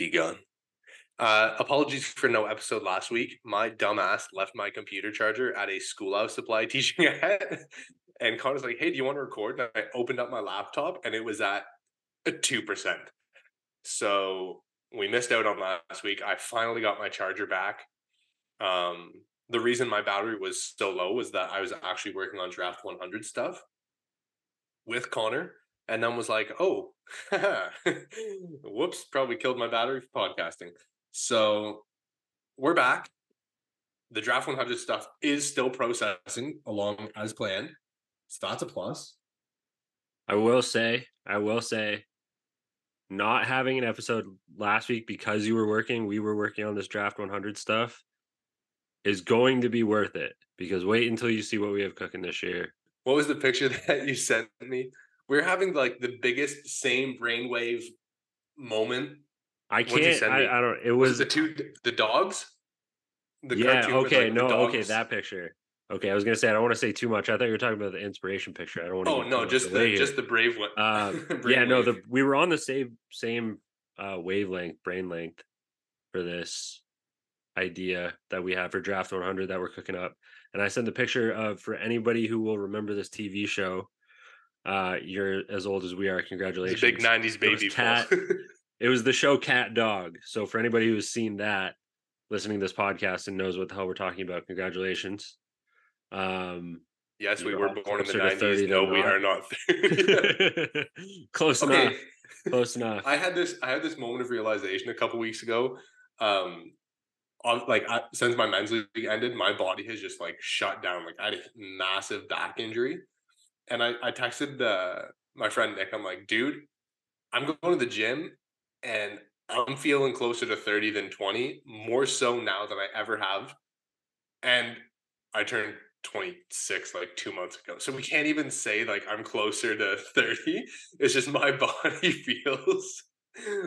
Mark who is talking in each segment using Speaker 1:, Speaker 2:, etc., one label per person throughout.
Speaker 1: begun. Uh, apologies for no episode last week. My dumbass left my computer charger at a schoolhouse supply teaching at. And Connor's like, hey, do you want to record? And I opened up my laptop and it was at a 2%. So we missed out on last week. I finally got my charger back. Um, the reason my battery was so low was that I was actually working on draft 100 stuff with Connor and then was like, oh, whoops, probably killed my battery for podcasting. So we're back. The draft 100 stuff is still processing along as planned. So that's a plus.
Speaker 2: I will say, I will say, not having an episode last week because you were working, we were working on this draft 100 stuff is going to be worth it because wait until you see what we have cooking this year.
Speaker 1: What was the picture that you sent me? We're having like the biggest same brainwave moment.
Speaker 2: I can't. I, I, don't. It was,
Speaker 1: was, it the two the dogs.
Speaker 2: The yeah. Okay. Like no. Okay. That picture. Okay. I was gonna say I don't want to say too much. I thought you were talking about the inspiration picture. I don't want to.
Speaker 1: Oh no, just the just the brave one.
Speaker 2: Uh, yeah. No. The we were on the same same uh, wavelength, brain length for this idea that we have for draft 100 that we're cooking up and i sent the picture of for anybody who will remember this tv show uh you're as old as we are congratulations.
Speaker 1: big 90s baby
Speaker 2: it cat it was the show CatDog. So for anybody who's seen that listening to this podcast and knows what the hell we're talking about congratulations. Um
Speaker 1: yes we were born in the 90s no we are. not.
Speaker 2: Close okay. enough. Close enough.
Speaker 1: I had this i had this moment of realization a couple weeks ago. Um like I, since my men's league ended, my body has just like shut down. Like I had a massive back injury, and I I texted the my friend Nick. I'm like, dude, I'm going to the gym, and I'm feeling closer to 30 than 20, more so now than I ever have. And I turned 26 like two months ago. So we can't even say like I'm closer to 30. It's just my body feels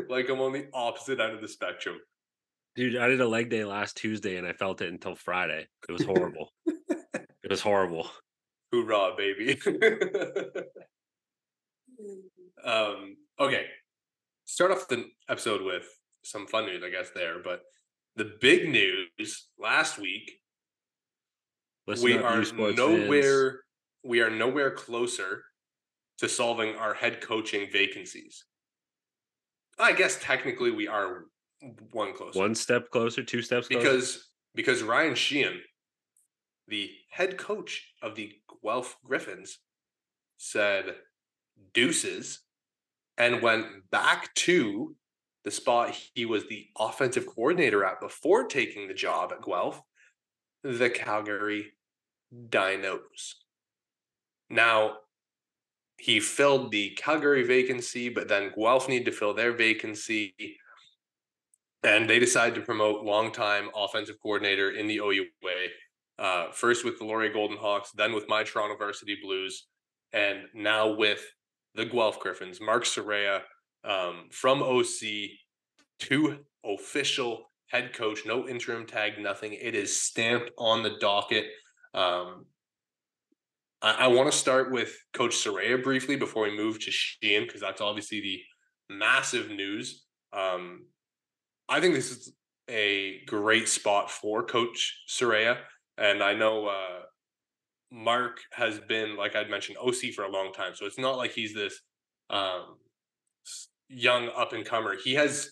Speaker 1: like I'm on the opposite end of the spectrum.
Speaker 2: Dude, I did a leg day last Tuesday and I felt it until Friday. It was horrible. it was horrible.
Speaker 1: Hoorah, baby. um, okay. Start off the episode with some fun news, I guess, there. But the big news last week Listen we are nowhere fans. we are nowhere closer to solving our head coaching vacancies. I guess technically we are one closer.
Speaker 2: One step closer, two steps
Speaker 1: closer? Because because Ryan Sheahan, the head coach of the Guelph Gryphons, said deuces and went back to the spot he was the offensive coordinator at before taking the job at Guelph, the Calgary Dinos. Now, he filled the Calgary vacancy, but then Guelph needed to fill their vacancy and they decided to promote longtime offensive coordinator in the OU way. Uh, first with the Laurier Golden Hawks, then with my Toronto Varsity Blues, and now with the Guelph Gryphons. Mark Soraya um, from OC to official head coach, no interim tag, nothing. It is stamped on the docket. Um, I, I want to start with Coach Soraya briefly before we move to Sheahan because that's obviously the massive news. Um, I think this is a great spot for Coach Soraya. And I know uh, Mark has been, like I'd mentioned, OC for a long time. So it's not like he's this um, young up and comer. He has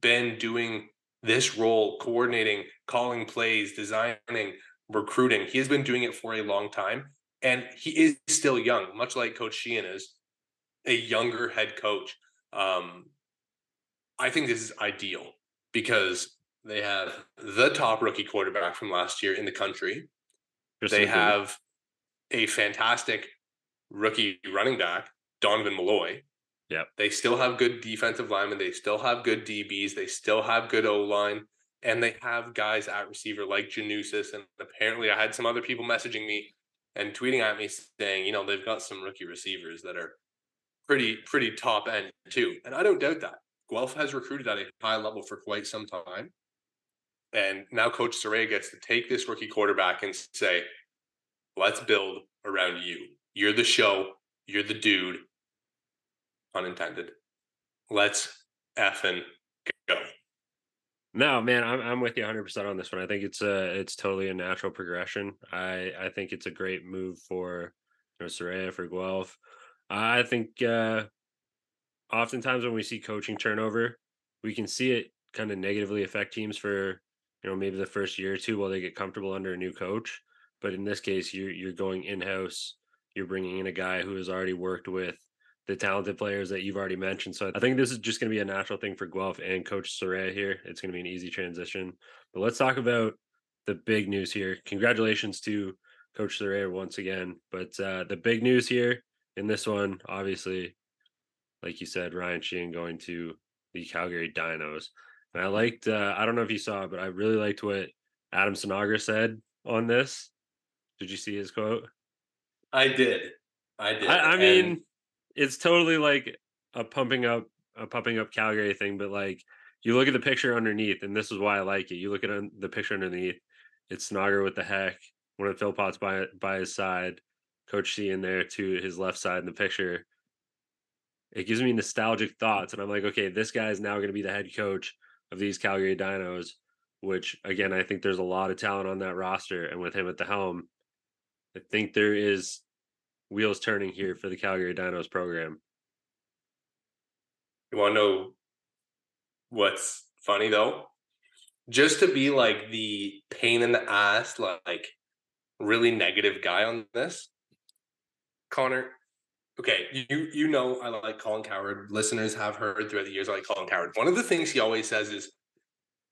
Speaker 1: been doing this role, coordinating, calling plays, designing, recruiting. He has been doing it for a long time. And he is still young, much like Coach Sheahan is a younger head coach. Um, I think this is ideal because they have the top rookie quarterback from last year in the country. They have a fantastic rookie running back, Donovan Malloy.
Speaker 2: Yeah.
Speaker 1: They still have good defensive linemen. They still have good DBs. They still have good O line. And they have guys at receiver like Janusis. And apparently, I had some other people messaging me and tweeting at me saying, you know, they've got some rookie receivers that are pretty, pretty top end too. And I don't doubt that. Guelph has recruited at a high level for quite some time. And now Coach Soraya gets to take this rookie quarterback and say, let's build around you. You're the show. You're the dude. Unintended. Let's effing go.
Speaker 2: No, man, I'm I'm with you 100 percent on this one. I think it's a it's totally a natural progression. I I think it's a great move for you know Soraya for Guelph. I think uh oftentimes when we see coaching turnover, we can see it kind of negatively affect teams for you know maybe the first year or two while they get comfortable under a new coach. But in this case, you're you're going in house. You're bringing in a guy who has already worked with the talented players that you've already mentioned. So I think this is just going to be a natural thing for Guelph and Coach Soraya here. It's going to be an easy transition. But let's talk about the big news here. Congratulations to Coach Soraya once again. But uh, the big news here in this one, obviously, like you said, Ryan Sheahan going to the Calgary Dinos. And I liked, uh, I don't know if you saw, but I really liked what Adam Sinagra said on this. Did you see his quote?
Speaker 1: I did. I did.
Speaker 2: I, I mean, it's totally like a pumping up, a pumping up Calgary thing, but like you look at the picture underneath, and this is why I like it. You look at the picture underneath, it's Sinagra with the heck, one of Philpot's by by his side, Coach C in there to his left side in the picture. It gives me nostalgic thoughts, and I'm like, okay, this guy is now going to be the head coach of these Calgary Dinos, which again, I think there's a lot of talent on that roster, and with him at the helm, I think there is wheels turning here for the Calgary Dinos program.
Speaker 1: You want to know what's funny though? Just to be like the pain in the ass, like really negative guy on this, Connor. Okay, you you know I like Colin Coward. Listeners have heard throughout the years I like Colin Coward. One of the things he always says is,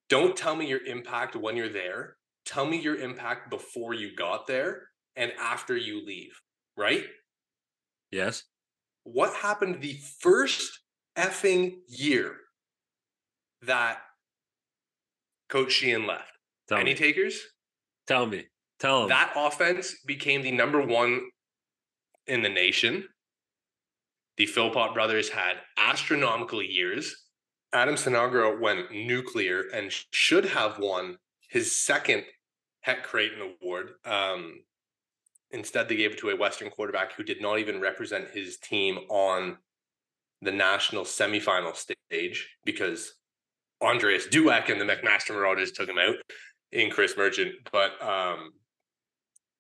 Speaker 1: "Don't tell me your impact when you're there. Tell me your impact before you got there and after you leave." Right?
Speaker 2: Yes.
Speaker 1: What happened the first effing year that Coach Sheahan left?
Speaker 2: Tell
Speaker 1: Any
Speaker 2: me.
Speaker 1: takers?
Speaker 2: Tell me. Tell him.
Speaker 1: That offense became the number one in the nation. The Philpot brothers had astronomical years. Adam Sinagra went nuclear and should have won his second Hec Crighton Award. Um, instead, they gave it to a Western quarterback who did not even represent his team on the national semifinal stage because Andreas Dueck and the McMaster Marauders took him out in Chris Merchant. But um,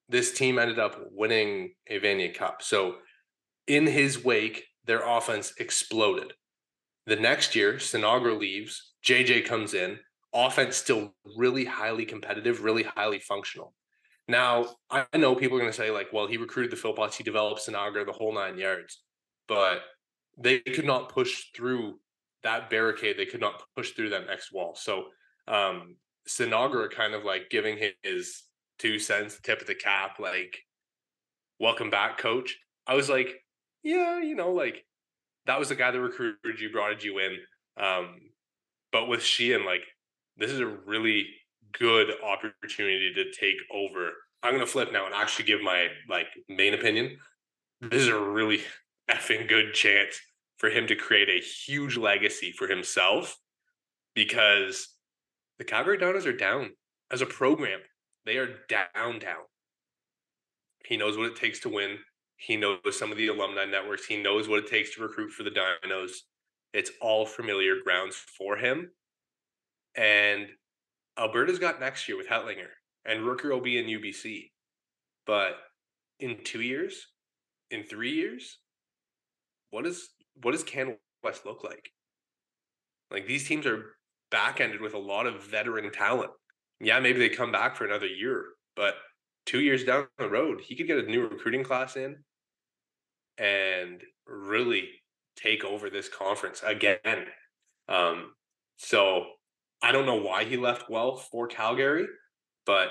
Speaker 1: this team ended up winning a Vanier Cup. So in his wake, their offense exploded. The next year, Sinagra leaves, JJ comes in, offense still really highly competitive, really highly functional. Now, I know people are going to say, like, well, he recruited the Philpots, he developed Sinagra the whole nine yards, but they could not push through that barricade. They could not push through that next wall. So, um, Sinagra kind of like giving his two cents, tip of the cap, like, welcome back, coach. I was like, yeah, you know, like that was the guy that recruited you, brought you in. Um, but with Sheahan, like, this is a really good opportunity to take over. I'm gonna flip now and actually give my like main opinion. This is a really effing good chance for him to create a huge legacy for himself because the Calgary Dinos are down as a program. They are down, down. He knows what it takes to win. He knows some of the alumni networks. He knows what it takes to recruit for the Dinos. It's all familiar grounds for him. And Alberta's got next year with Hetlinger, and Rooker will be in UBC. But in two years, in three years, what is what does Can West look like? Like these teams are back ended with a lot of veteran talent. Yeah, maybe they come back for another year, but two years down the road, he could get a new recruiting class in and really take over this conference again. Um, so I don't know why he left Guelph for Calgary, but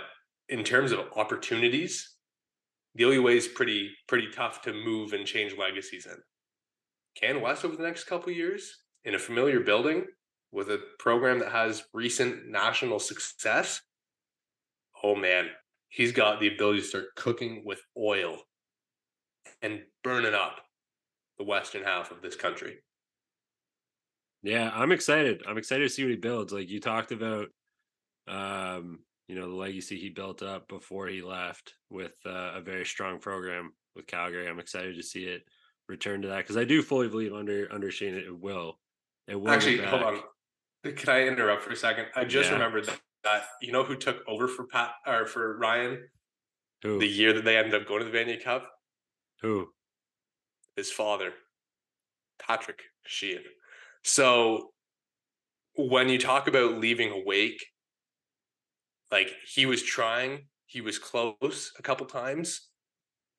Speaker 1: in terms of opportunities, the only way is pretty pretty tough to move and change legacies in. Can West over the next couple years in a familiar building with a program that has recent national success? Oh man, he's got the ability to start cooking with oil and burning up the western half of this country.
Speaker 2: Yeah, I'm excited. I'm excited to see what he builds. Like you talked about, um, you know the legacy he built up before he left with uh, a very strong program with Calgary. I'm excited to see it return to that because I do fully believe under under Shane it will. It will
Speaker 1: actually hold on. Can I interrupt for a second? I just yeah. remembered that, that you know who took over for Pat or for Ryan
Speaker 2: who?
Speaker 1: the year that they ended up going to the Vanier Cup.
Speaker 2: Who?
Speaker 1: His father, Patrick Sheahan. So when you talk about leaving wake, like he was trying, he was close a couple times,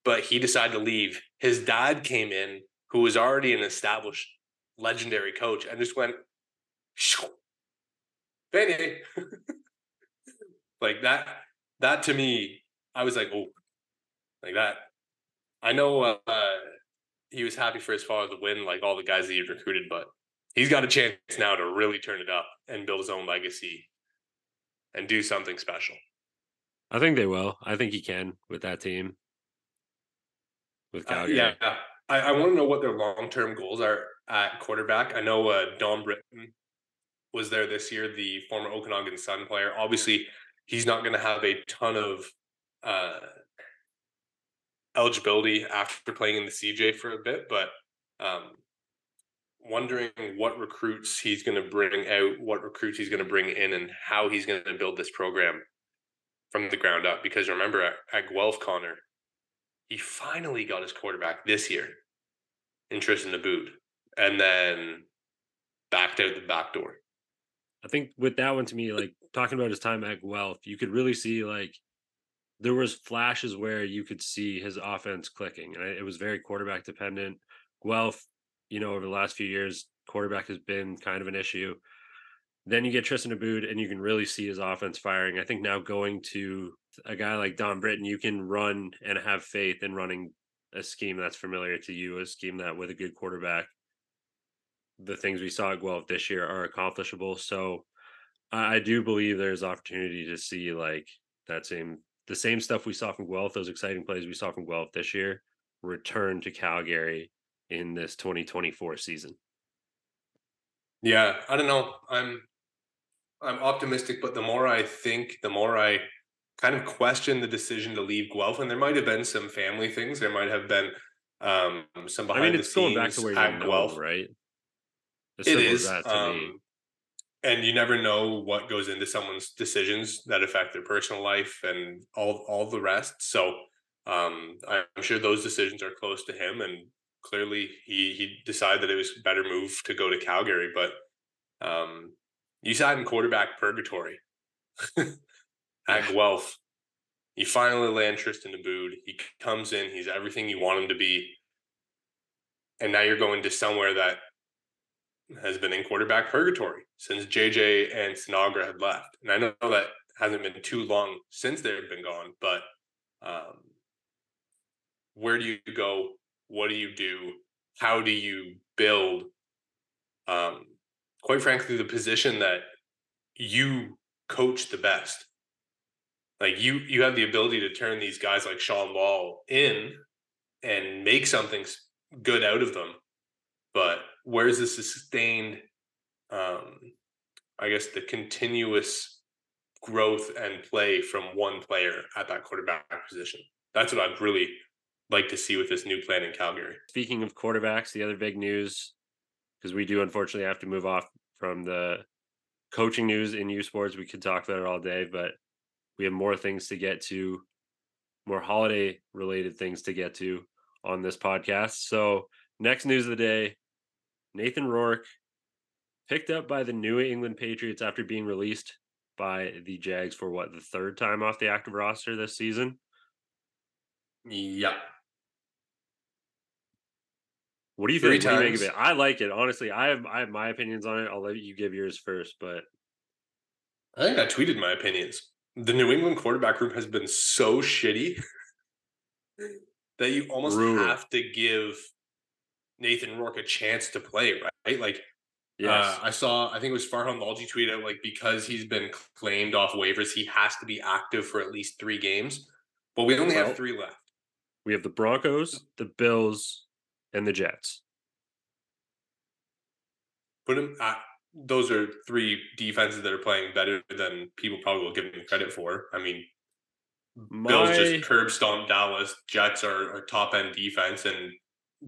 Speaker 1: but he decided to leave. His dad came in, who was already an established legendary coach, and just went, Benny. like that, that to me, I was like, oh, like that. I know uh, he was happy for his father to win, like all the guys that he recruited, but he's got a chance now to really turn it up and build his own legacy and do something special.
Speaker 2: I think they will. I think he can with that team. With
Speaker 1: uh, Calgary. Uh, yeah. I, I want to know what their long term goals are at quarterback. I know uh, Dom Britton was there this year, the former Okanagan Sun player. Obviously, he's not going to have a ton of uh, eligibility after playing in the CJ for a bit, but um, wondering what recruits he's going to bring out, what recruits he's going to bring in, and how he's going to build this program from the ground up. Because remember, at, at Guelph, Connor, he finally got his quarterback this year in Tristan Aboud, and then backed out the back door.
Speaker 2: I think with that one to me, like talking about his time at Guelph, you could really see like there was flashes where you could see his offense clicking, and it was very quarterback dependent. Guelph you know, over the last few years, quarterback has been kind of an issue. Then you get Tristan Aboud, and you can really see his offense firing. I think now going to a guy like Dom Britton, you can run and have faith in running a scheme that's familiar to you, a scheme that with a good quarterback, the things we saw at Guelph this year are accomplishable. So I do believe there's opportunity to see like that same the same stuff we saw from Guelph, those exciting plays we saw from Guelph this year, return to Calgary in this 2024 season?
Speaker 1: Yeah, I don't know. I'm I'm optimistic, but the more I think, the more I kind of question the decision to leave Guelph. And there might have been some family things. There might have been um, some behind I mean, it's the going back to where you at Guelph,
Speaker 2: right?
Speaker 1: As it is. Um, and you never know what goes into someone's decisions that affect their personal life and all all the rest. So um, I'm sure those decisions are close to him, and clearly he he decided that it was a better move to go to Calgary. But um, you sat in quarterback purgatory at Guelph. You finally land Tristan Aboud. He comes in. He's everything you want him to be. And now you're going to somewhere that has been in quarterback purgatory since JJ and Sinagra had left. And I know that hasn't been too long since they've been gone, but um, where do you go? What do you do? How do you build um, quite frankly the position that you coach the best? Like you you have the ability to turn these guys like Sean Wall in and make something good out of them but where's the sustained um i guess the continuous growth and play from one player at that quarterback position that's what i'd really like to see with this new plan in Calgary.
Speaker 2: Speaking of quarterbacks, the other big news, because we do unfortunately have to move off from the coaching news in U Sports. We could talk about it all day, but we have more things to get to, more holiday related things to get to on this podcast. So, next news of the day Nathan Rourke picked up by the New England Patriots after being released by the Jags for what, the third time off the active roster this season?
Speaker 1: Yeah.
Speaker 2: What do you think? What do you make of it? I like it. Honestly, I have I have my opinions on it. I'll let you give yours first, but
Speaker 1: I think I tweeted my opinions. The New England quarterback room has been so shitty that you almost Brutal. have to give Nathan Rourke a chance to play, right? Like uh, Yes. Uh, I saw, I think it was Farhan Lalji tweeted out, like, because he's been claimed off waivers, he has to be active for at least three games. But we only well, have three left.
Speaker 2: We have the Broncos, the Bills, and the Jets.
Speaker 1: Put him. I, those are three defenses that are playing better than people probably will give them credit for. I mean, My... Bills just curb stomp Dallas. Jets are, are top end defense, and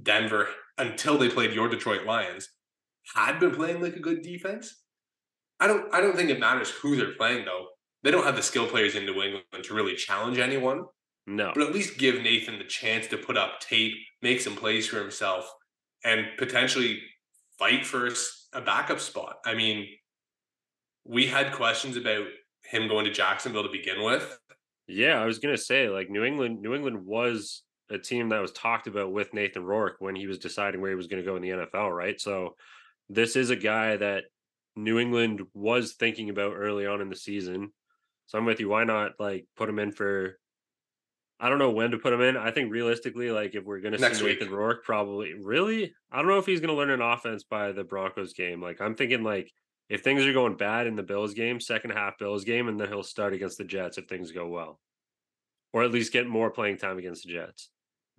Speaker 1: Denver until they played your Detroit Lions had been playing like a good defense. I don't I don't think it matters who they're playing though. They don't have the skill players in New England to really challenge anyone.
Speaker 2: No.
Speaker 1: But at least give Nathan the chance to put up tape, make some plays for himself, and potentially fight for a backup spot. I mean, we had questions about him going to Jacksonville to begin with.
Speaker 2: Yeah, I was gonna say like New England. New England was a team that was talked about with Nathan Rourke when he was deciding where he was going to go in the NFL, right? So this is a guy that New England was thinking about early on in the season. So I'm with you. Why not like put him in for? I don't know when to put him in. I think realistically, like if we're gonna Next see Nathan. Rourke, probably really. I don't know if he's gonna learn an offense by the Broncos game. Like I'm thinking, like if things are going bad in the Bills game, second half Bills game, and then he'll start against the Jets if things go well, or at least get more playing time against the Jets.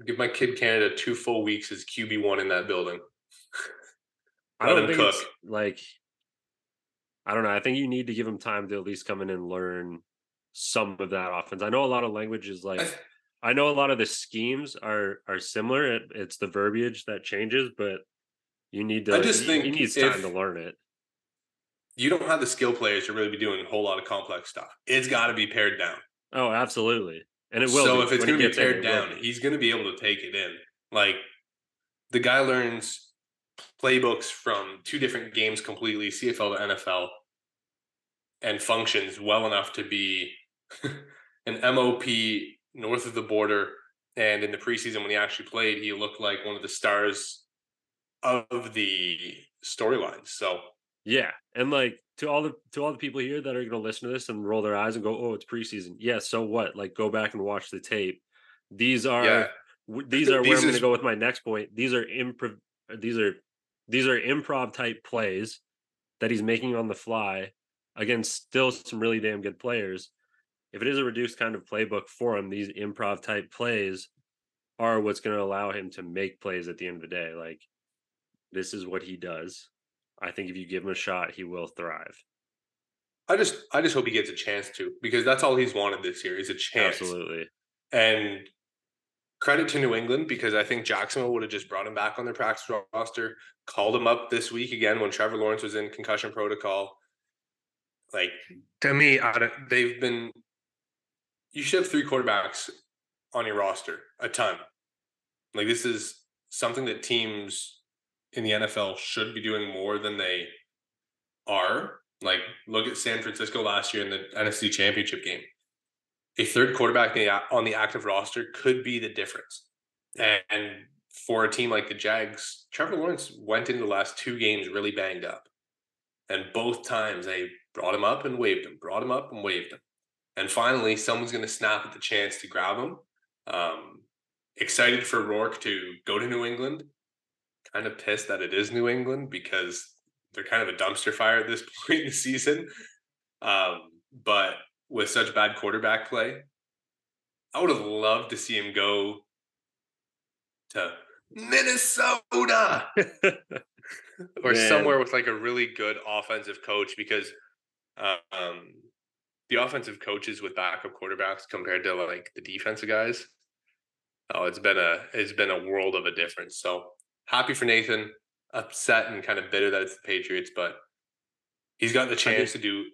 Speaker 1: Give my kid Canada two full weeks as QB one in that building.
Speaker 2: I don't think cook. like I don't know. I think you need to give him time to at least come in and learn some of that offense. I know a lot of languages like I, I know a lot of the schemes are are similar. It, it's the verbiage that changes, but you need to.
Speaker 1: I just think
Speaker 2: he needs time to learn it.
Speaker 1: You don't have the skill players to really be doing a whole lot of complex stuff. It's got to be pared down.
Speaker 2: Oh, absolutely, and it will.
Speaker 1: So if it's going to be pared in, down, he's going to be able to take it in. Like the guy learns playbooks from two different games completely, CFL to NFL, and functions well enough to be an MOP north of the border. And in the preseason, when he actually played, he looked like one of the stars of the storylines. So
Speaker 2: yeah, and like to all the to all the people here that are going to listen to this and roll their eyes and go, "Oh, it's preseason." Yeah, so what? Like, go back and watch the tape. These are yeah. these are where I'm going to go with my next point. These are improv. These are these are improv type plays that he's making on the fly against still some really damn good players. If it is a reduced kind of playbook for him, these improv type plays are what's going to allow him to make plays at the end of the day. Like this is what he does. I think if you give him a shot, he will thrive.
Speaker 1: I just I just hope he gets a chance to because that's all he's wanted this year is a chance.
Speaker 2: Absolutely.
Speaker 1: And credit to New England because I think Jacksonville would have just brought him back on their practice roster, called him up this week again when Trevor Lawrence was in concussion protocol. Like to me, they've been. You should have three quarterbacks on your roster, a ton. Like this is something that teams in the NFL should be doing more than they are. Like look at San Francisco last year in the NFC Championship game a third quarterback on the active roster could be the difference. And for a team like the Jags, Trevor Lawrence went into the last two games really banged up. And both times they brought him up and waved him, brought him up and waved him. And finally, someone's going to snap at the chance to grab him. Um, excited for Rourke to go to New England. Kind of pissed that it is New England because they're kind of a dumpster fire at this point in the season. Um, but with such bad quarterback play. I would have loved to see him go to Minnesota or Man. somewhere with like a really good offensive coach because um, the offensive coaches with backup quarterbacks compared to like the defensive guys, oh, it's been a it's been a world of a difference. So happy for Nathan, upset and kind of bitter that it's the Patriots, but he's got the chance to do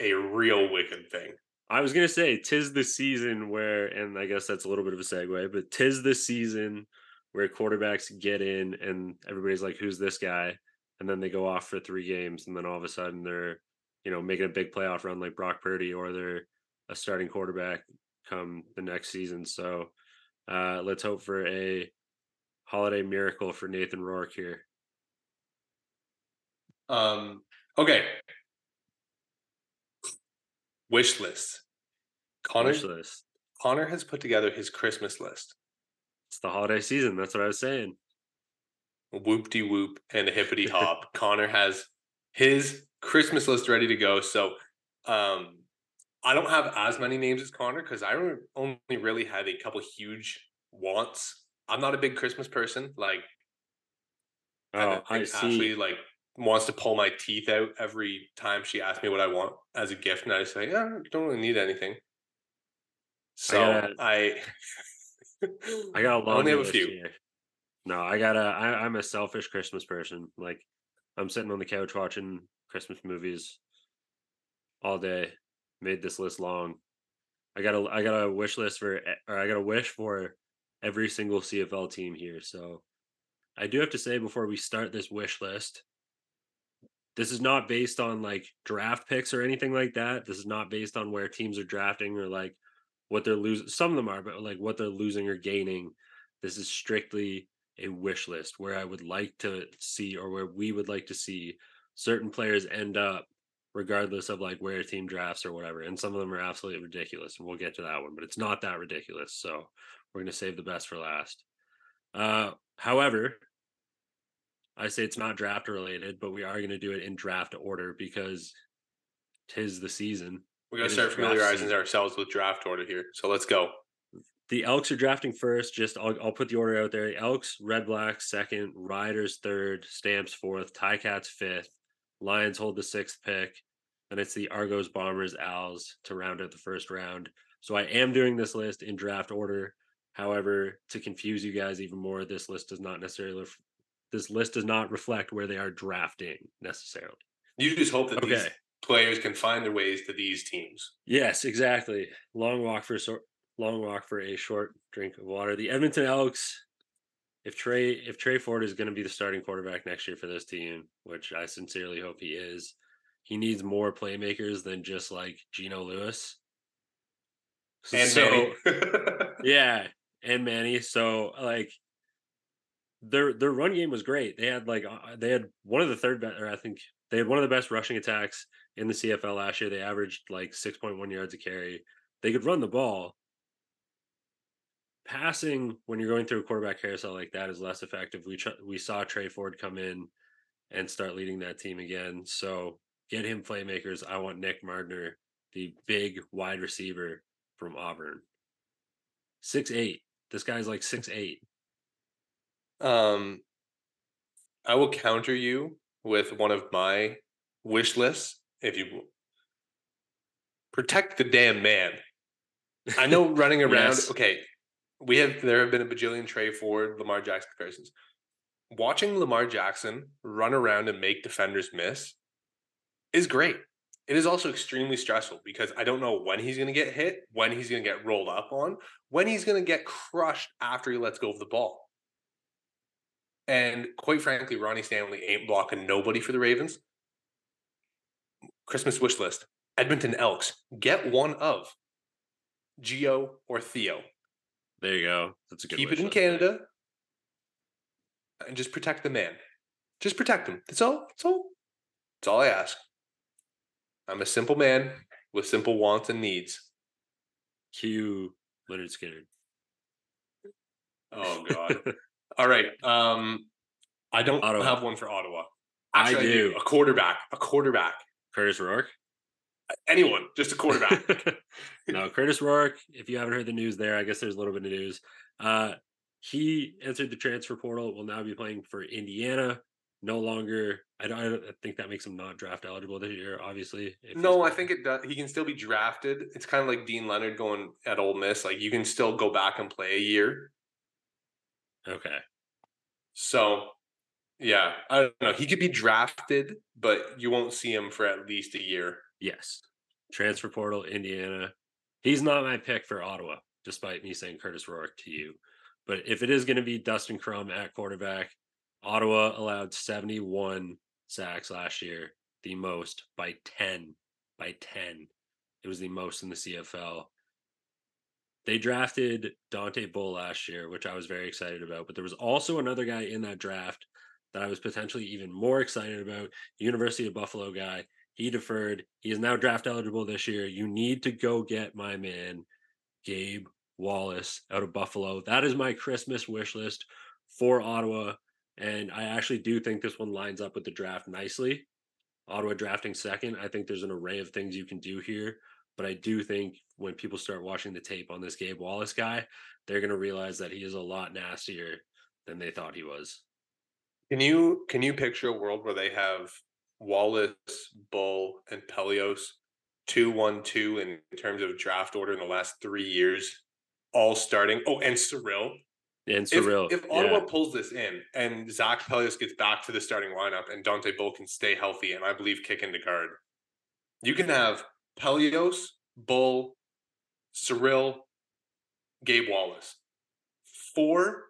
Speaker 1: a real wicked thing.
Speaker 2: I was gonna say, tis the season where, and I guess that's a little bit of a segue, but tis the season where quarterbacks get in and everybody's like, "Who's this guy?" And then they go off for three games, and then all of a sudden they're, you know, making a big playoff run like Brock Purdy, or they're a starting quarterback come the next season. So uh, let's hope for a holiday miracle for Nathan Rourke here.
Speaker 1: Um. Okay wish list. Connor wish list. Connor has put together his Christmas list.
Speaker 2: It's the holiday season. That's what I was saying.
Speaker 1: Whoop de whoop and a hippity hop. Connor has his Christmas list ready to go. So um I don't have as many names as Connor because I only really had a couple huge wants. I'm not a big Christmas person. Like,
Speaker 2: oh, I, I see.
Speaker 1: Ashley like wants to pull my teeth out every time she asks me what I want as a gift, and I say, "Yeah, I don't really need anything." So
Speaker 2: gotta-
Speaker 1: I,
Speaker 2: I got a
Speaker 1: I
Speaker 2: long
Speaker 1: only have a few.
Speaker 2: here. No, I got a. I, I'm a selfish Christmas person. Like, I'm sitting on the couch watching Christmas movies all day. Made this list long. I got a. I got a wish list for, or I got a wish for every single CFL team here. So, I do have to say before we start this wish list, this is not based on like draft picks or anything like that. This is not based on where teams are drafting or like what they're losing. Some of them are, but like what they're losing or gaining. This is strictly a wish list where I would like to see or where we would like to see certain players end up regardless of like where a team drafts or whatever. And some of them are absolutely ridiculous. And we'll get to that one, but it's not that ridiculous. So we're going to save the best for last. Uh, however, I say it's not draft related, but we are going to do it in draft order because tis the season.
Speaker 1: we're gonna start familiarizing ourselves with draft order here. So let's go.
Speaker 2: The Elks are drafting first. Just I'll, I'll put the order out there. Elks, Red Blacks second, Riders third, Stamps fourth, Cats fifth, Lions hold the sixth pick, and it's the Argos, Bombers, Owls to round out the first round. So I am doing this list in draft order. However, to confuse you guys even more, this list does not necessarily ref- this list does not reflect where they are drafting necessarily.
Speaker 1: You just hope that these players can find their ways to these teams.
Speaker 2: Yes, exactly. Long walk for a short, long walk for a short drink of water. The Edmonton Elks. If Tre if Tre Ford is going to be the starting quarterback next year for this team, which I sincerely hope he is, he needs more playmakers than just like Geno Lewis.
Speaker 1: And
Speaker 2: So- yeah, and Manny. So like their their run game was great. They had like uh, they had one of the third best, or I think they had one of the best rushing attacks in the CFL last year. They averaged like six point one yards a carry. They could run the ball. Passing when you're going through a quarterback carousel like that is less effective. We tr- we saw Tre Ford come in and start leading that team again. So get him playmakers. I want Nick Mardner, the big wide receiver from Auburn. Six eight. This guy's like six eight.
Speaker 1: Um, I will counter you with one of my wish lists. If you protect the damn man, I know running around.
Speaker 2: Yes.
Speaker 1: Okay, we have there have been a bajillion Tre Ford, Lamar Jackson comparisons. Watching Lamar Jackson run around and make defenders miss is great. It is also extremely stressful because I don't know when he's going to get hit, when he's going to get rolled up on, when he's going to get crushed after he lets go of the ball. And quite frankly, Ronnie Stanley ain't blocking nobody for the Ravens. Christmas wish list Edmonton Elks. Get one of Geo or Theo.
Speaker 2: There you go. That's a good.
Speaker 1: Keep it in
Speaker 2: list.
Speaker 1: Canada and just protect the man. Just protect him. That's all. That's all. That's all I ask. I'm a simple man with simple wants and needs.
Speaker 2: Cue Lynyrd Skynyrd.
Speaker 1: Oh God. all right. Um I don't
Speaker 2: Ottawa.
Speaker 1: have one for Ottawa.
Speaker 2: I
Speaker 1: Actually,
Speaker 2: do.
Speaker 1: A quarterback. A quarterback.
Speaker 2: Curtis Rourke.
Speaker 1: Anyone. Just a quarterback.
Speaker 2: no, Curtis Rourke. If you haven't heard the news there, I guess there's a little bit of news. Uh, he entered the transfer portal. Will now be playing for Indiana. No longer. I don't. I don't think that makes him not draft eligible this year. Obviously.
Speaker 1: No, I think it does. He can still be drafted. It's kind of like Dean Leonard going at Ole Miss. Like you can still go back and play a year.
Speaker 2: Okay.
Speaker 1: So, yeah, I don't know. He could be drafted, but you won't see him for at least a year.
Speaker 2: Yes. Transfer portal, Indiana. He's not my pick for Ottawa, despite me saying Curtis Rourke to you. But if it is going to be Dustin Crum at quarterback, Ottawa allowed 71 sacks last year, the most by 10. By 10. It was the most in the CFL. They drafted Dontae Bull last year, which I was very excited about. But there was also another guy in that draft that I was potentially even more excited about. University of Buffalo guy. He deferred. He is now draft eligible this year. You need to go get my man, Gabe Wallace, out of Buffalo. That is my Christmas wish list for Ottawa. And I actually do think this one lines up with the draft nicely. Ottawa drafting second. I think there's an array of things you can do here. But I do think when people start watching the tape on this Gabe Wallace guy, they're going to realize that he is a lot nastier than they thought he was.
Speaker 1: Can you can you picture a world where they have Wallace, Bull, and Pelehos two one two in terms of draft order in the last three years, all starting. Oh, and Cyril.
Speaker 2: And Cyril.
Speaker 1: If, if Ottawa yeah. pulls this in and Zach Pelehos gets back to the starting lineup and Dontae Bull can stay healthy and I believe kick into guard, you can have Pelehos, Bull, Cyril, Gabe Wallace. Four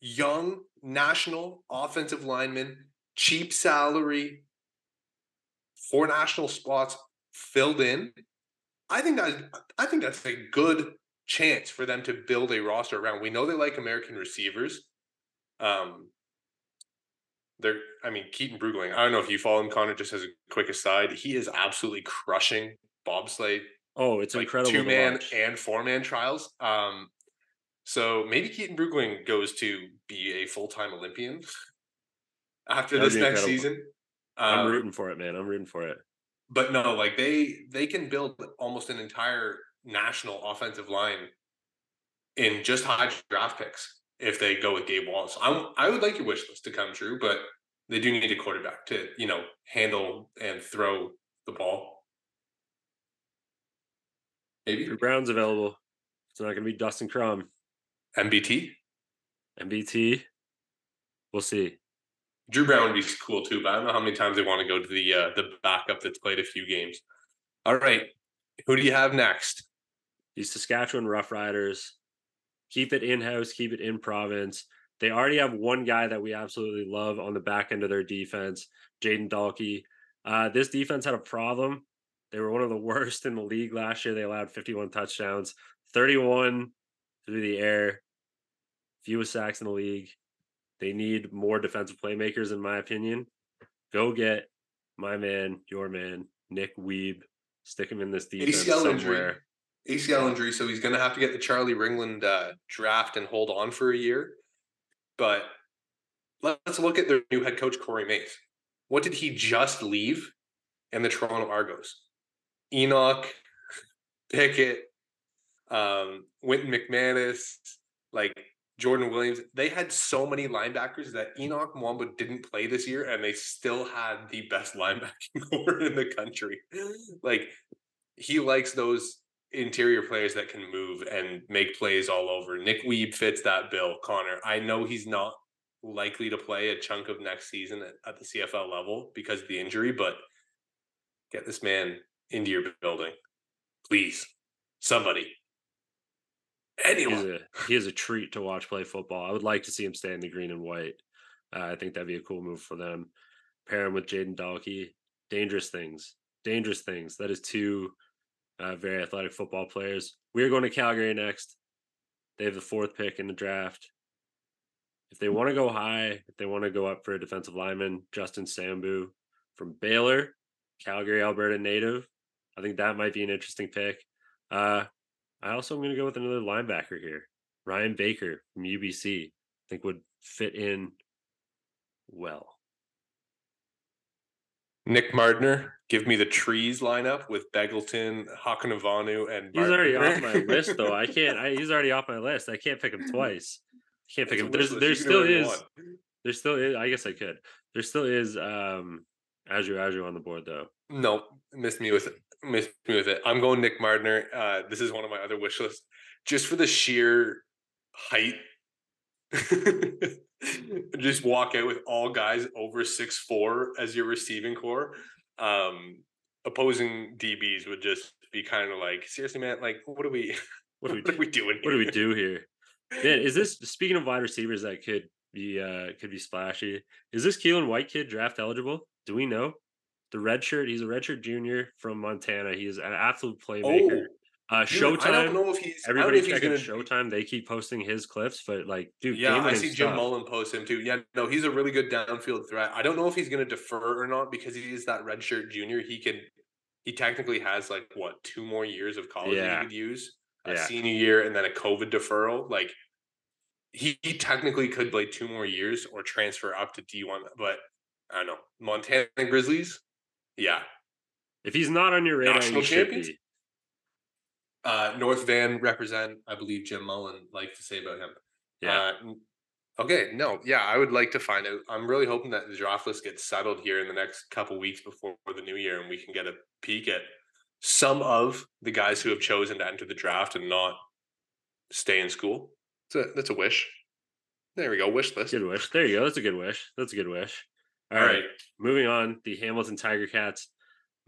Speaker 1: young national offensive linemen, cheap salary, four national spots filled in. I think that I think that's a good chance for them to build a roster around. We know they like American receivers. Um, they're, I mean, Keaton Bruggeling. I don't know if you follow him, Connor. Just as a quick aside, he is absolutely crushing bobsleigh.
Speaker 2: Oh, it's like incredible.
Speaker 1: Two man and four man trials. Um, so maybe Keaton Bruggeling goes to be a full time Olympian after That'd this next incredible. season.
Speaker 2: Um, I'm rooting for it, man. I'm rooting for it.
Speaker 1: But no, like they they can build almost an entire national offensive line in just high draft picks if they go with Gabe Wallace. I I would like your wish list to come true, but they do need a quarterback to you know handle and throw the ball.
Speaker 2: Maybe Dru Brown's available. It's not going to be Dustin Crum.
Speaker 1: MBT.
Speaker 2: MBT. We'll see.
Speaker 1: Dru Brown would be cool too, but I don't know how many times they want to go to the uh, the backup that's played a few games. All right, who do you have next?
Speaker 2: These Saskatchewan Roughriders. Keep it in house. Keep it in province. They already have one guy that we absolutely love on the back end of their defense, Jaden Dalkey. Uh, this defense had a problem. They were one of the worst in the league last year. They allowed 51 touchdowns, 31 through the air, fewest sacks in the league. They need more defensive playmakers, in my opinion. Go get my man, your man, Nick Weeb. Stick him in this defense ACL somewhere.
Speaker 1: Injury. ACL injury, so he's going to have to get the Charlie Ringland uh, draft and hold on for a year. But let's look at their new head coach, Corey Mace. What did he just leave in the Toronto Argos? Enoch, Pickett, um, Wynton McManis, like Jordan Williams. They had so many linebackers that Enoch Mwamba didn't play this year, and they still had the best linebacking core in the country. like he likes those interior players that can move and make plays all over. Nick Weeb fits that bill, Connor. I know he's not likely to play a chunk of next season at, at the CFL level because of the injury, but get this man into your building. Please. Somebody. Anyone.
Speaker 2: He's a, he is a treat to watch play football. I would like to see him stay in the green and white. Uh, I think that'd be a cool move for them. Pair him with Jaden Dalkey. Dangerous things. Dangerous things. That is two uh, very athletic football players. We're going to Calgary next. They have the fourth pick in the draft. If they want to go high, if they want to go up for a defensive lineman, Justin Sambu from Baylor, Calgary, Alberta native, I think that might be an interesting pick. Uh, I also am going to go with another linebacker here, Ryan Baker from UBC. I think would fit in well.
Speaker 1: Nick Mardner, give me the trees lineup with Begelton, Hakunavanhu, and
Speaker 2: he's already off my list though. I can't. I, he's already off my list. I can't pick him twice. I can't pick him. There's there still is. One. There still is. I guess I could. There still is um Ajou Ajou on the board though.
Speaker 1: No, missed me with it. Missed me with it. I'm going Nick Mardner. Uh, this is one of my other wish lists, just for the sheer height. just walk out with all guys over six four as your receiving core. Um, opposing DBs would just be kind of like, seriously, man, like, what are we, what are we, what are we doing?
Speaker 2: Here? What do we do here? Man, is this speaking of wide receivers that could be uh could be splashy? Is this Keelan White kid draft eligible? Do we know? The red shirt, he's a redshirt junior from Montana. He is an absolute playmaker. Oh. Uh, dude, Showtime. I don't know if he's. Everybody checking gonna... Showtime. They keep posting his clips, but like, dude,
Speaker 1: yeah, I see Jim Mullen post him too. Yeah, no, he's a really good downfield threat. I don't know if he's going to defer or not because he is that redshirt junior. He can, he technically has like what two more years of college yeah. that he could use, a yeah. senior year and then a COVID deferral. Like, he, he technically could play two more years or transfer up to D one, but I don't know. Montana Grizzlies, yeah.
Speaker 2: If he's not on your radar, National champions. Be.
Speaker 1: Uh, North Van represent, I believe Jim Mullen liked to say about him. Yeah. Uh, Okay, no, yeah, I would like to find out. I'm really hoping that the draft list gets settled here in the next couple weeks before the new year, and we can get a peek at some of the guys who have chosen to enter the draft and not stay in school. That's a, that's a wish. There we go. Wish list.
Speaker 2: Good wish. There you go. That's a good wish. That's a good wish. All, All right. right. Moving on. The Hamilton Tiger Cats.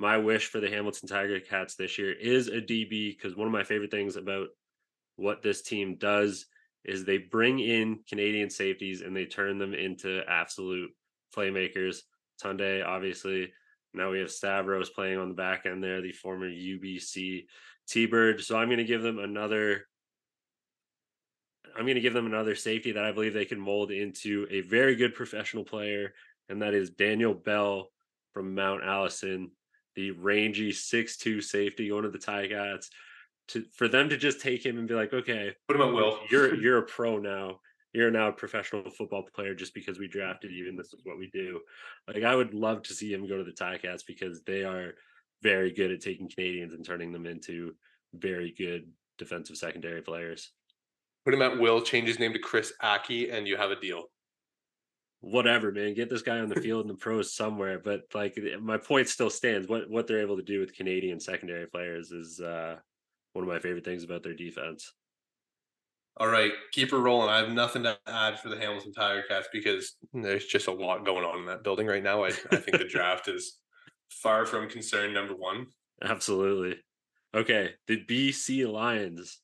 Speaker 2: My wish for the Hamilton Tiger Cats this year is a DB because one of my favorite things about what this team does is they bring in Canadian safeties and they turn them into absolute playmakers. Tunde, obviously. Now we have Stavros playing on the back end there, the former UBC T Bird. So I'm going to give them another. I'm going to give them another safety that I believe they can mold into a very good professional player, and that is Daniel Bell from Mount Allison, the rangy six-two safety going to the Ticats to for them to just take him and be like, okay,
Speaker 1: put him at will.
Speaker 2: You're you're a pro now. You're now a professional football player just because we drafted you and this is what we do. Like I would love to see him go to the Ticats because they are very good at taking Canadians and turning them into very good defensive secondary players.
Speaker 1: Put him at will, change his name to Chris Ackie, and you have a deal.
Speaker 2: Whatever, man. Get this guy on the field in the pros somewhere. But like my point still stands. What what they're able to do with Canadian secondary players is uh one of my favorite things about their defense.
Speaker 1: All right, keep her rolling. I have nothing to add for the Hamilton Tiger Cats because there's just a lot going on in that building right now. I, I think the draft is far from concern number one.
Speaker 2: Absolutely. Okay, the BC Lions.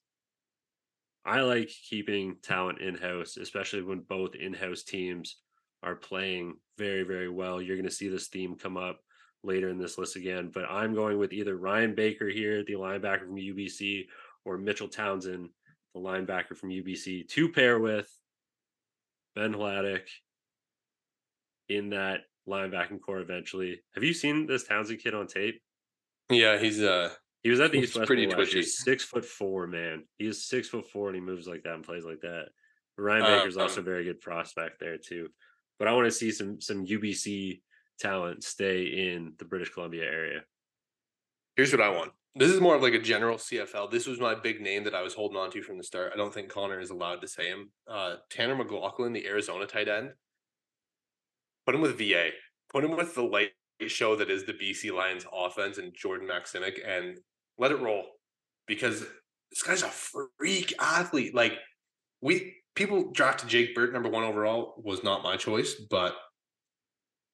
Speaker 2: I like keeping talent in house, especially when both in house teams are playing very, very well. You're going to see this theme come up later in this list again, but I'm going with either Ryan Baker here, the linebacker from UBC, or Mitchell Townsend, the linebacker from UBC, to pair with Ben Hladik in that linebacking corps eventually. Have you seen this Townsend kid on tape?
Speaker 1: Yeah, he's uh
Speaker 2: he was at the East West pretty twitchy. Six foot four, man. He is six foot four and he moves like that and plays like that. Ryan uh, Baker's uh, also um, a very good prospect there too. But I want to see some some UBC talent stay in the British Columbia area?
Speaker 1: Here's what I want. This is more of like a general CFL. This was my big name that I was holding on to from the start. I don't think Connor is allowed to say him. Uh, Tanner McLachlan, the Arizona tight end. Put him with VA. Put him with the light show that is the BC Lions offense and Jordan Maksymic and let it roll because this guy's a freak athlete. Like we people drafted Jake Burt number one overall was not my choice, but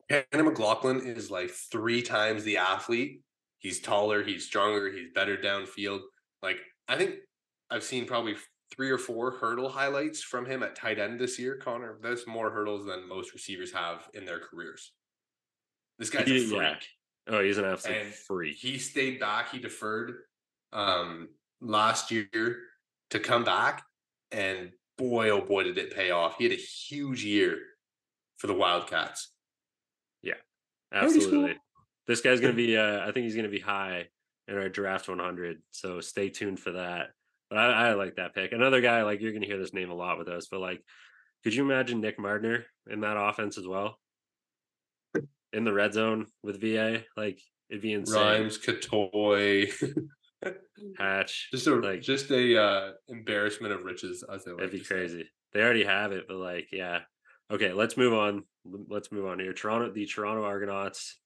Speaker 1: Tanner McLachlan is like three times the athlete. He's taller, he's stronger, he's better downfield. Like I think I've seen probably three or four hurdle highlights from him at tight end this year, Connor. That's more hurdles than most receivers have in their careers. This guy's he, a freak. Yeah.
Speaker 2: Oh, he's an absolute and freak.
Speaker 1: He stayed back. He deferred um, last year to come back, and boy, oh boy, did it pay off. He had a huge year for the Wildcats.
Speaker 2: Yeah, absolutely. This guy's going to be, uh, I think he's going to be high in our draft 100. So stay tuned for that. But I, I like that pick. Another guy, like you're going to hear this name a lot with us, but like, could you imagine Nick Mardner in that offense as well? In the red zone with VA? Like, it'd be insane.
Speaker 1: Rhymes, Cottoy.
Speaker 2: Hatch.
Speaker 1: Just a like just a uh embarrassment of riches, as they like.
Speaker 2: It'd be crazy. Say. They already have it, but like, yeah, Okay, let's move on. Let's move on here. Toronto, the Toronto Argonauts.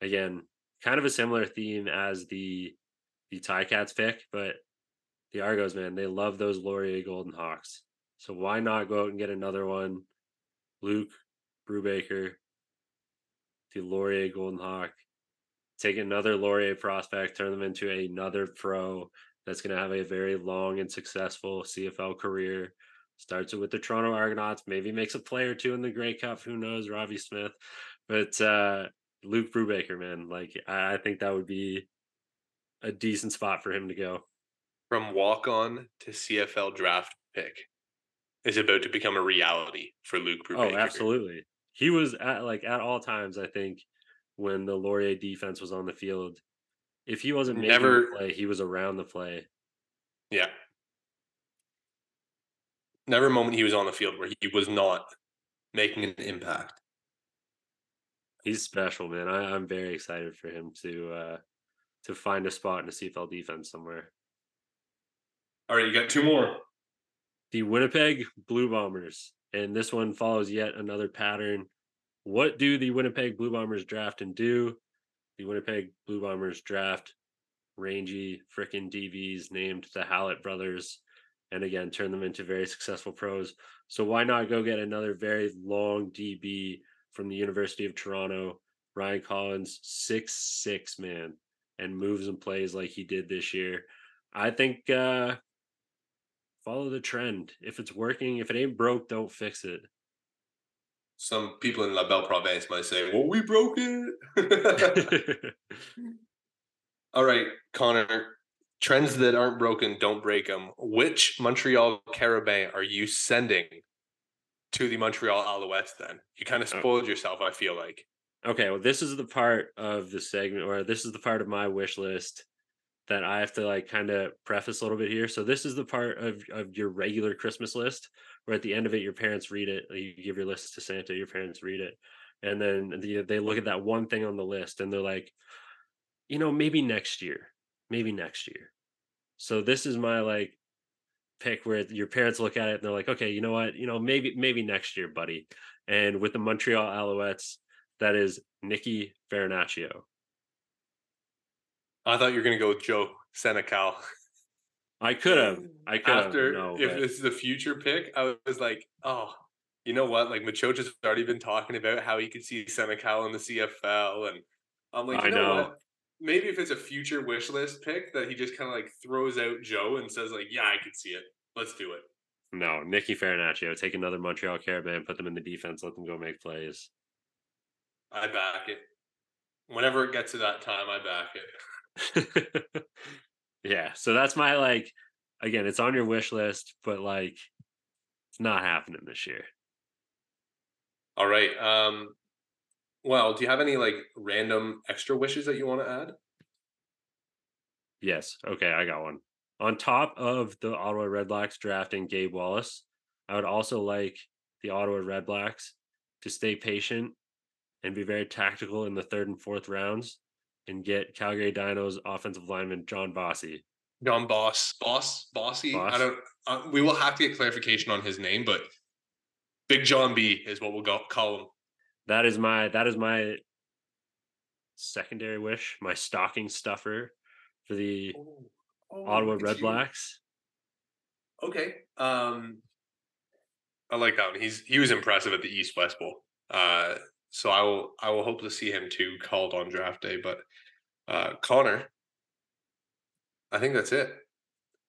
Speaker 2: Again, kind of a similar theme as the the Ticats pick, but the Argos, man, they love those Laurier Golden Hawks. So why not go out and get another one? Luke Brubaker, the Laurier Golden Hawk. Take another Laurier prospect, turn them into another pro that's going to have a very long and successful CFL career starts it with the Toronto Argonauts, maybe makes a play or two in the Grey Cup. Who knows, Robbie Smith? But uh, Luke Brubaker, man, like I, I think that would be a decent spot for him to go.
Speaker 1: From walk on to CFL draft pick is about to become a reality for Luke oh, Brubaker.
Speaker 2: Oh, absolutely. He was at like at all times, I think, when the Laurier defense was on the field. If he wasn't making Never, the play, he was around the play.
Speaker 1: Yeah, never a moment he was on the field where he was not making an impact.
Speaker 2: He's special, man. I, am very excited for him to uh to find a spot in a CFL defense somewhere.
Speaker 1: All right, you got two more.
Speaker 2: The Winnipeg Blue Bombers. and this one follows yet another pattern. What do the Winnipeg Blue Bombers draft and do? The Winnipeg Blue Bombers draft rangy freaking DBs named the Hallett brothers, and again turn them into very successful pros. So why not go get another very long DB from the University of Toronto, Ryan Collins, six six man, and moves and plays like he did this year. I think uh follow the trend. If it's working, if it ain't broke, don't fix it.
Speaker 1: Some people in La Belle Province might say, "Well, we broke it." All right, Connor. Trends that aren't broken, don't break them. Which Montreal Carabin are you sending to the Montreal Alouettes? Then you kind of oh. spoiled yourself. I feel like.
Speaker 2: Okay, well, this is the part of the segment, or this is the part of my wish list that I have to like kind of preface a little bit here. So this is the part of of your regular Christmas list where at the end of it your parents read it, you give your list to Santa, your parents read it. And then the, they look at that one thing on the list and they're like, you know, maybe next year. Maybe next year. So this is my like pick where your parents look at it and they're like, okay, you know what? You know, maybe maybe next year, buddy. And with the Montreal Alouettes, that is Nicky Farinaccio.
Speaker 1: I thought you were going to go with Joe Senecal.
Speaker 2: I could have. I could
Speaker 1: After,
Speaker 2: no,
Speaker 1: if
Speaker 2: but-
Speaker 1: this is a future pick, I was like, oh, you know what? Like Machocha's already been talking about how he could see Senecal in the CFL, and I'm like,
Speaker 2: I
Speaker 1: you know,
Speaker 2: know.
Speaker 1: what? Maybe if it's a future wish list pick that he just kind of like throws out Joe and says like, yeah, I could see it. Let's do it.
Speaker 2: no, Nicky Farinaccio, take another Montreal Carabin, put them in the defense, let them go make plays.
Speaker 1: I back it. Whenever it gets to that time, I back it.
Speaker 2: yeah, so that's my like again, it's on your wish list, but like it's not happening this year.
Speaker 1: All right. Um, well, do you have any like random extra wishes that you want to add?
Speaker 2: Yes. Okay, I got one. On top of the Ottawa Redblacks drafting Gabe Wallace, I would also like the Ottawa Redblacks to stay patient and be very tactical in the third and fourth rounds and get Calgary Dinos offensive lineman John Bossy.
Speaker 1: John Boss, Boss, Bossy.
Speaker 2: Boss.
Speaker 1: I don't. Uh, we will have to get clarification on his name, but Big John B is what we'll go, call him.
Speaker 2: That is my that is my secondary wish, my stocking stuffer for the
Speaker 1: Oh,
Speaker 2: Ottawa
Speaker 1: look at you.
Speaker 2: Redblacks.
Speaker 1: Okay. Um, I like that one. He's he was impressive at the East West Bowl. Uh, so I will I will hope to see him too called on draft day. But uh, Connor, I think that's it.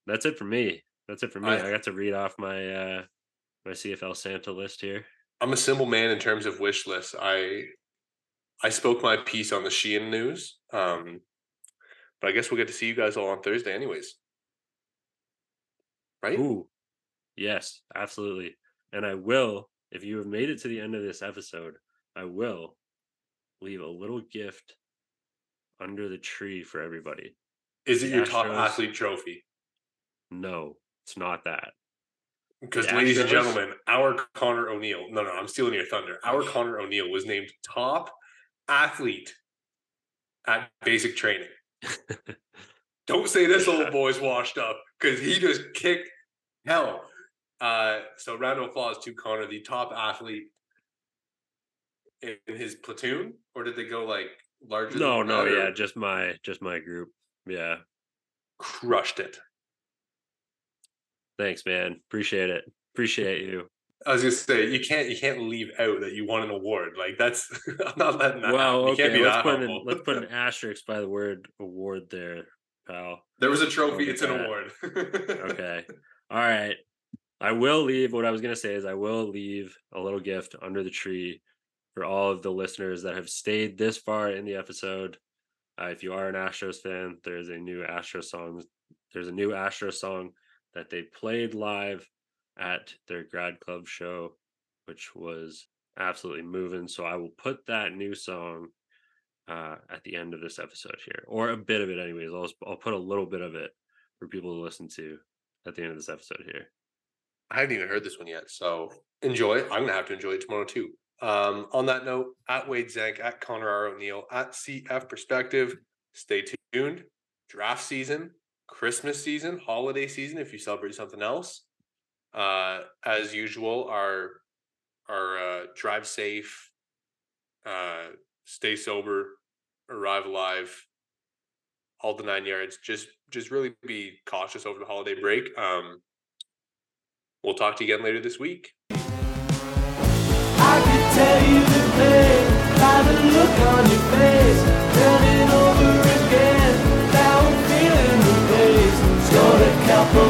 Speaker 2: That's it for me. That's it for me.
Speaker 1: I-
Speaker 2: I got to read off my uh my CFL Santa list here.
Speaker 1: I'm a simple man in terms of wish lists. I I spoke my piece on the Sheahan news. Um, but I guess we'll get to see you guys all on Thursday, anyways. Right?
Speaker 2: Ooh, yes, absolutely. And I will, if you have made it to the end of this episode, I will leave a little gift under the tree for everybody.
Speaker 1: Is it
Speaker 2: the
Speaker 1: your top athlete trophy?
Speaker 2: No, it's not that.
Speaker 1: Because, ladies and gentlemen, our Connor O'Neill. No, no, I'm stealing your thunder. Our Connor O'Neill was named top athlete at basic training. Don't say this
Speaker 2: Yeah.
Speaker 1: old boy's washed up because he just kicked hell. Uh, so round of applause to Connor, the top athlete in his platoon, or did they go like larger?
Speaker 2: no, no,
Speaker 1: that, or
Speaker 2: yeah, just my just my group. Yeah.
Speaker 1: crushed it.
Speaker 2: Thanks, man. Appreciate it. Appreciate you.
Speaker 1: I was gonna say you can't you can't leave out that you won an award. Like that's I'm not letting that.
Speaker 2: Well,
Speaker 1: happen.
Speaker 2: Okay, let's
Speaker 1: that
Speaker 2: put an, let's put an asterisk by the word award there, pal.
Speaker 1: there was a trophy. It's an award.
Speaker 2: Okay. All right. I will leave. What I was going to say is, I will leave a little gift under the tree for all of the listeners that have stayed this far in the episode. Uh, if you are an Astros fan, there's a new Astros song. There's a new Astros song that they played live at their grad club show, which was absolutely moving. So I will put that new song uh, at the end of this episode here, or a bit of it, anyways. I'll I'll put a little bit of it for people to listen to at the end of this episode here.
Speaker 1: I haven't even heard this one yet, so enjoy. I'm gonna have to enjoy it tomorrow too. Um, on that note, at Wade Zank, at Connor R. O'Neill, at CF Perspective, stay tuned. Draft season, Christmas season, holiday season, if you celebrate something else. Uh, as usual, our are uh, drive safe, uh, stay sober, arrive alive, all the nine yards. Just just really be cautious over the holiday break. Um, we'll talk to you again later this week.
Speaker 3: Tell you to play by the look on your face. Turning over again, now I'm feeling the pace. Scored a couple